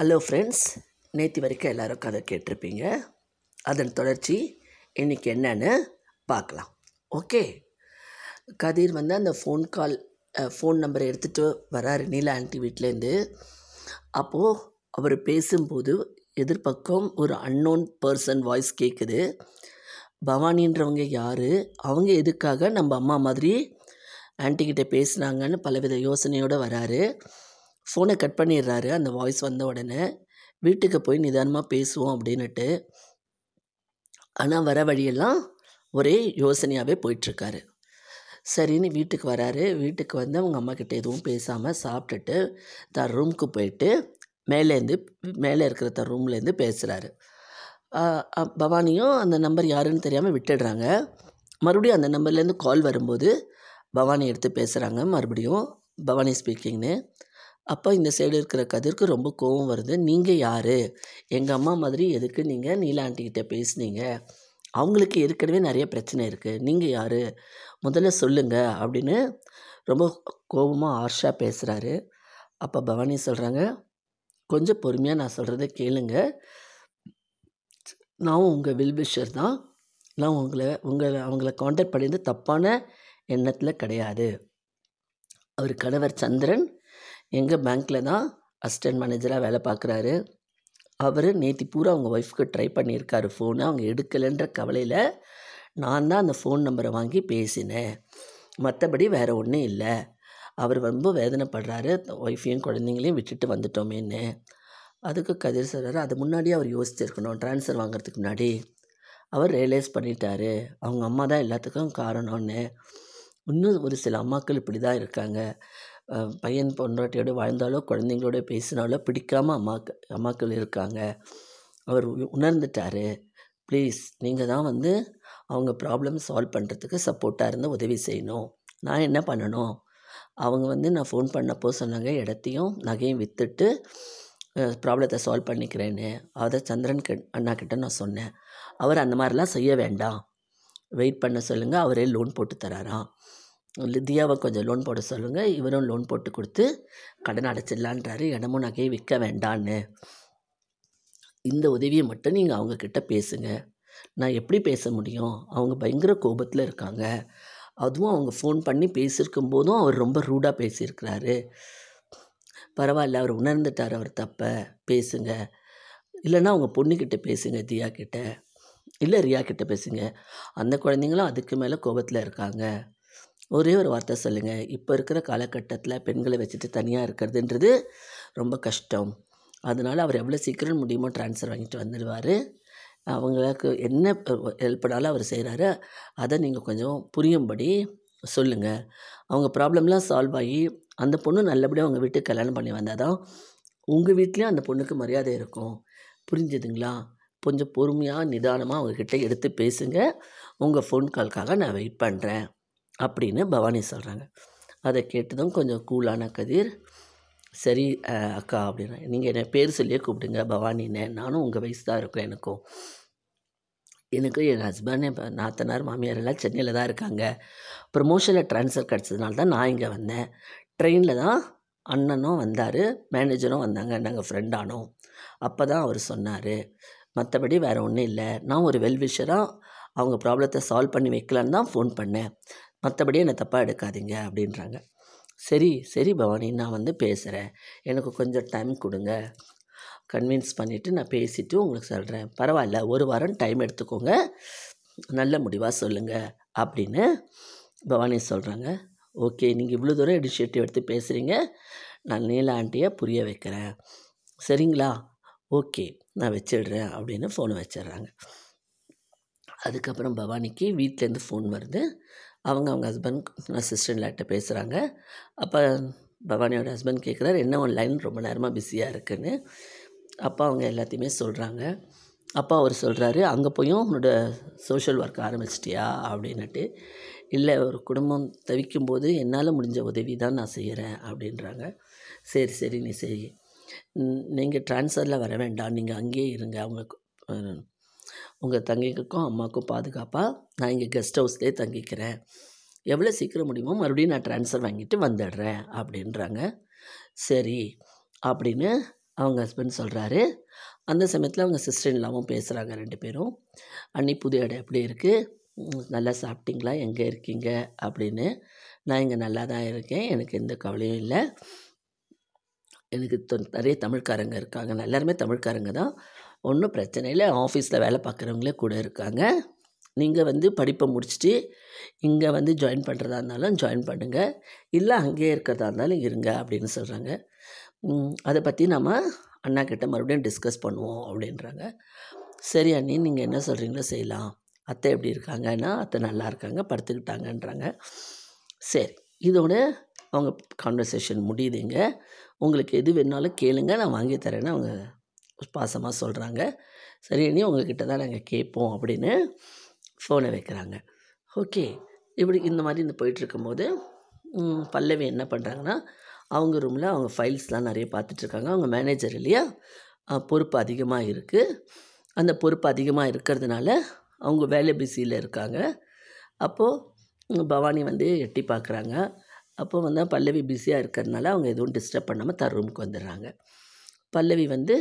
Hello friends நேற்று வரைக்கும் எல்லோரும் கதை கேட்டிருப்பீங்க. அதன் தொடர்ச்சி இன்றைக்கி என்னன்னு பார்க்கலாம். ஓகே கதிர் வந்து அந்த ஃபோன் கால் ஃபோன் நம்பரை எடுத்துகிட்டு வராரு. நீலா ஆண்டி வீட்டிலேருந்து அப்போது அவர் பேசும்போது எதிர்பக்கம் ஒரு அன்னோன் பர்சன் வாய்ஸ் கேட்குது பவானின்றவங்க யார்? அவங்க எதுக்காக நம்ம அம்மா மாதிரி ஆன்ட்டிக்கிட்ட பேசுனாங்கன்னு பலவித யோசனையோடு வராரு. ஃபோனை கட் பண்ணிடுறாரு. அந்த வாய்ஸ் வந்த உடனே வீட்டுக்கு போய் நிதானமாக பேசுவோம் அப்படின்னுட்டு ஆனால் வர வழியெல்லாம் ஒரே யோசனையாகவே போயிட்டுருக்காரு. சரின்னு வீட்டுக்கு வராரு. வீட்டுக்கு வந்து அவங்க அம்மாக்கிட்ட எதுவும் பேசாமல் சாப்பிட்டுட்டு தான் ரூமுக்கு போயிட்டு மேலேருந்து மேலே இருக்கிற தன் ரூம்லேருந்து பேசுகிறாரு பவானியும் அந்த நம்பர் யாருன்னு தெரியாமல் விட்டுடுறாங்க. மறுபடியும் அந்த நம்பர்லேருந்து கால் வரும்போது பவானி எடுத்து பேசுகிறாங்க மறுபடியும் பவானி ஸ்பீக்கிங்னு அப்போ இந்த சைடு இருக்கிற கதிருக்கு ரொம்ப கோவம் வருது. நீங்கள் யார்? எங்கள் அம்மா மாதிரி எதுக்கு நீங்கள் நீலா ஆண்டிக்கிட்ட பேசுனீங்க? அவங்களுக்கு ஏற்கனவே நிறைய பிரச்சனை இருக்குது நீங்கள் யார்? முதல்ல சொல்லுங்கள் அப்படின்னு ரொம்ப கோபமாக ஆர்ஷாக பேசுகிறாரு அப்போ பவானி சொல்கிறாங்க கொஞ்சம் பொறுமையாக நான் சொல்கிறத கேளுங்க. நான் உங்கள் வில்பிஷர் தான். நான் உங்களை உங்களை அவங்கள காண்டாக்ட் பண்ணியிருந்து தப்பான எண்ணத்தில் கிடையாது. அவர் கணவர் சந்திரன். எங்கள் பேங்க்கில் தான் அசிஸ்டன்ட் மேனேஜராக வேலை பார்க்குறாரு. அவர் நேற்று பூரா அவங்க ஒய்ஃப்க்கு ட்ரை பண்ணியிருக்காரு. ஃபோனை அவங்க எடுக்கலைன்ற கவலையில் நான் தான் அந்த ஃபோன் நம்பரை வாங்கி பேசினேன். மற்றபடி வேறு ஒன்றும் இல்லை. அவர் ரொம்ப வேதனைப்படுறாரு. ஒய்ஃபையும் குழந்தைங்களையும் விட்டுட்டு வந்துட்டோமேன்னு. அதுக்கு கதிர் சொல்கிறாரு அது முன்னாடியே அவர் யோசிச்சிருக்கணும். ட்ரான்ஸ்ஃபர் வாங்குறதுக்கு முன்னாடி. அவர் ரியலைஸ் பண்ணிட்டாரு. அவங்க அம்மா தான் எல்லாத்துக்கும் காரணம்னு. இன்னும் ஒரு சில அம்மாக்கள் இப்படி தான் இருக்காங்க. பையன் பொண்டாட்டியோடு வாழ்ந்தாலோ குழந்தைங்களோட பேசினாலோ பிடிக்காமல் அம்மாக்கு அம்மாக்கள் இருக்காங்க. அவர் உணர்ந்துட்டார். ப்ளீஸ் நீங்கள் தான் வந்து அவங்க ப்ராப்ளம் சால்வ் பண்ணுறதுக்கு சப்போர்ட்டாக இருந்து உதவி செய்யணும். நான் என்ன பண்ணணும்? அவங்க வந்து நான் ஃபோன் பண்ணப்போ சொன்னாங்க இடத்தையும் நகையும் விற்றுட்டு ப்ராப்ளத்தை சால்வ் பண்ணிக்கிறேன்னு. அதை சந்திரன் கிட் அண்ணா கிட்ட நான் சொன்னேன். அவர் அந்த மாதிரிலாம் செய்ய வேண்டாம். வெயிட் பண்ண சொல்லுங்கள் அவரே லோன் போட்டு தராராம். லித்தியாவை கொஞ்சம் லோன் போட சொல்லுங்கள் இவரும் லோன் போட்டு கொடுத்து கடன் அடைச்சிடலான்றாரு. இடமும் நகையை விற்க வேண்டான்னு. இந்த உதவியை மட்டும் நீங்கள் அவங்கக்கிட்ட பேசுங்க. நான் எப்படி பேச முடியும்? அவங்க பயங்கர கோபத்தில் இருக்காங்க. அதுவும் அவங்க ஃபோன் பண்ணி பேசியிருக்கும் போதும் அவர் ரொம்ப ரூடாக பேசியிருக்கிறாரு. பரவாயில்ல அவர் உணர்ந்துட்டார் அவர் தப்பை. பேசுங்க. இல்லைன்னா அவங்க பொண்ணுக்கிட்ட பேசுங்க தியா கிட்ட. இல்லை ரியா கிட்ட பேசுங்க. அந்த குழந்தைங்களும் அதுக்கு மேலே கோபத்தில் இருக்காங்க. ஒரே ஒரு வார்த்தை சொல்லுங்கள் இப்போ இருக்கிற காலகட்டத்தில் பெண்களை வச்சுட்டு தனியாக இருக்கிறதுன்றது ரொம்ப கஷ்டம். அதனால் அவர் எவ்வளோ சீக்கிரம் முடியுமோ ட்ரான்ஸ்ஃபர் வாங்கிட்டு வந்துடுவார் அவங்களுக்கு என்ன ஹெல்ப் அவர் செய்கிறாரு அதை நீங்கள் கொஞ்சம் புரியும்படி சொல்லுங்கள் அவங்க ப்ராப்ளம்லாம் சால்வ் ஆகி அந்த பொண்ணு நல்லபடியாக அவங்க வீட்டுக்கு கல்யாணம் பண்ணி வந்தால் தான் உங்கள் வீட்லேயும் அந்த பொண்ணுக்கு மரியாதை இருக்கும். புரிஞ்சுதுங்களா? கொஞ்சம் பொறுமையாக நிதானமாக அவங்கக்கிட்ட எடுத்து பேசுங்க. உங்கள் ஃபோன் கால்க்காக நான் வெயிட் பண்ணுறேன் அப்படின்னு பவானி சொல்கிறாங்க அதை கேட்டதும் கொஞ்சம் கூலான கதிர் சரி அக்கா அப்படின்னா. நீங்கள் என்ன பேர் சொல்லியே கூப்பிடுங்க பவானின்னு. நானும் உங்கள் வயசு தான் இருக்கும் எனக்கும். எனக்கு என் ஹஸ்பண்ட் இப்போ நாத்தனார் மாமியார் எல்லாம் சென்னையில் தான் இருக்காங்க. ப்ரமோஷனில் ட்ரான்ஸ்ஃபர் கிடச்சதுனால தான் நான் இங்கே வந்தேன். ட்ரெயினில் தான் அண்ணனும் வந்தார் மேனேஜரும் வந்தாங்க. நாங்கள் ஃப்ரெண்டானோம் அப்போ தான் அவர் சொன்னார் மற்றபடி வேறு ஒன்றும் இல்லை. நான் ஒரு வெல்விஷராக அவங்க ப்ராப்ளத்தை சால்வ் பண்ணி வைக்கலான்னு தான் ஃபோன் பண்ணேன். மற்றபடி என்னை தப்பாக எடுக்காதீங்க அப்படின்றாங்க. சரி சரி பவானி நான் வந்து பேசுகிறேன் எனக்கு கொஞ்சம் டைம் கொடுங்க. கன்வின்ஸ் பண்ணிவிட்டு நான் பேசிவிட்டு உங்களுக்கு சொல்கிறேன் பரவாயில்ல ஒரு வாரம் டைம் எடுத்துக்கோங்க. நல்ல முடிவாக சொல்லுங்கள் அப்படின்னு பவானி சொல்கிறாங்க ஓகே நீங்கள் இவ்வளோ தூரம் இனிஷியேட்டிவ் எடுத்து பேசுகிறீங்க நான் நீலா ஆண்டியை புரிய வைக்கிறேன். சரிங்களா? ஓகே நான் வச்சிடுறேன் அப்படின்னு ஃபோனை வச்சிடுறாங்க. அதுக்கப்புறம் பவானிக்கு வீட்டிலேருந்து ஃபோன் வருது. அவங்க அவங்க ஹஸ்பண்ட் அசிஸ்டண்ட்லாட்ட பேசுகிறாங்க அப்போ பவானியோட ஹஸ்பண்ட் கேட்குறாரு என்ன உன் லைன் ரொம்ப நேரமாக பிஸியாக இருக்குன்னு? அப்போ அவங்க எல்லாத்தையுமே சொல்கிறாங்க அப்பா அவர் சொல்கிறாரு அங்கே போயும் உன்னோட சோஷியல் ஒர்க் ஆரம்பிச்சிட்டியா? அப்படின்னுட்டு. இல்லை ஒரு குடும்பம் தவிக்கும் போது என்னால் முடிஞ்ச உதவி தான் நான் செய்கிறேன் அப்படின்றாங்க. சரி சரி நீ சரி நீங்கள் ட்ரான்ஸ்ஃபரில் வர வேண்டாம். நீங்கள் அங்கேயே இருங்க. அவங்க உங்கள் தங்கைக்கும் அம்மாவுக்கும் பாதுகாப்பாக நான் இங்கே கெஸ்ட் ஹவுஸ்லேயே தங்கிக்கிறேன். எவ்வளோ சீக்கிரம் முடியுமோ மறுபடியும் நான் ட்ரான்ஸ்ஃபர் வாங்கிட்டு வந்துடுறேன் அப்படின்றாங்க. சரி அப்படின்னு அவங்க ஹஸ்பண்ட் சொல்கிறாரு அந்த சமயத்தில் அவங்க சிஸ்டர் இல்லாமல் பேசுகிறாங்க ரெண்டு பேரும். அன்னி புது இடம் எப்படி இருக்குது நல்லா சாப்பிட்டீங்களா? எங்கே இருக்கீங்க? அப்படின்னு. நான் இங்கே நல்லா தான் இருக்கேன். எனக்கு எந்த கவலையும் இல்லை. எனக்கு நிறைய தமிழ்காரங்க இருக்காங்க. எல்லாருமே தமிழ்காரங்க தான். ஒன்றும் பிரச்சனை இல்லை. ஆஃபீஸில் வேலை பார்க்குறவங்களே கூட இருக்காங்க. நீங்கள் வந்து படிப்பை முடிச்சுட்டு இங்கே வந்து ஜாயின் பண்ணுறதா இருந்தாலும் ஜாயின் பண்ணுங்கள் இல்லை அங்கேயே இருக்கிறதா இருந்தாலும் இருங்க அப்படின்னு சொல்கிறாங்க அதை பற்றி நம்ம அண்ணா கிட்ட மறுபடியும் டிஸ்கஸ் பண்ணுவோம் அப்படின்றாங்க. சரி அண்ணி நீங்கள் என்ன சொல்கிறீங்களோ செய்யலாம். அத்தை எப்படி இருக்காங்கன்னா அத்தை நல்லா இருக்காங்க படுத்துக்கிட்டாங்கன்றாங்க. சரி இதோட அவங்க கான்வர்சேஷன் முடியுதுங்க. உங்களுக்கு எது வேணாலும் கேளுங்க. நான் வாங்கி தரேன்னு அவங்க பாசமாக சொல்கிறாங்க சரி இனி உங்ககிட்ட தான் நாங்கள் கேட்போம் அப்படின்னு ஃபோனை வைக்கிறாங்க. ஓகே இப்படி இந்த மாதிரி இந்த போயிட்டுருக்கும்போது பல்லவி என்ன பண்ணுறாங்கன்னா அவங்க ரூமில் அவங்க ஃபைல்ஸ்லாம் நிறைய பார்த்துட்ருக்காங்க அவங்க மேனேஜர் இல்லையா? பொறுப்பு அதிகமாக இருக்குது அந்த பொறுப்பு அதிகமாக இருக்கிறதுனால அவங்க வேலை பிஸியில் இருக்காங்க. அப்போது பவானி வந்து எட்டி பார்க்குறாங்க. அப்போ வந்து பல்லவி பிஸியாக இருக்கிறதுனால அவங்க எதுவும் டிஸ்டர்ப் பண்ணாமல் தர் ரூமுக்கு வந்துடுறாங்க. பல்லவி வந்து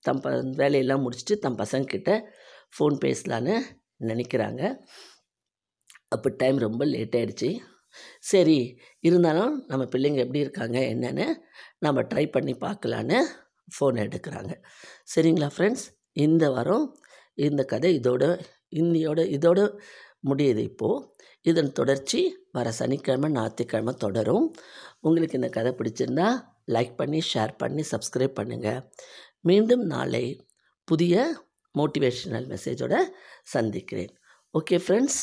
தம் ப வேலையெல்லாம் முடிச்சுட்டு தம் பசங்கக்கிட்ட ஃபோன் பேசலான்னு நினைக்கிறாங்க. அப்போ டைம் ரொம்ப லேட் ஆகிடுச்சி சரி இருந்தாலும் நம்ம பிள்ளைங்க எப்படி இருக்காங்க என்னென்னு நம்ம ட்ரை பண்ணி பார்க்கலான்னு ஃபோன் எடுக்கிறாங்க. சரிங்களா ஃப்ரெண்ட்ஸ்? இந்த வாரம் இந்த கதை இதோட இன்னியோட இதோட முடியுது இப்போது இதன் தொடர்ச்சி வர சனிக்கிழமை ஞாயிற்றுக்கிழமை தொடரும். உங்களுக்கு இந்த கதை பிடிச்சிருந்தா லைக் பண்ணி ஷேர் பண்ணி சப்ஸ்கிரைப் பண்ணுங்கள் மீண்டும் நாளை புதிய மோட்டிவேஷனல் மெசேஜோடு சந்திக்கிறேன். Okay friends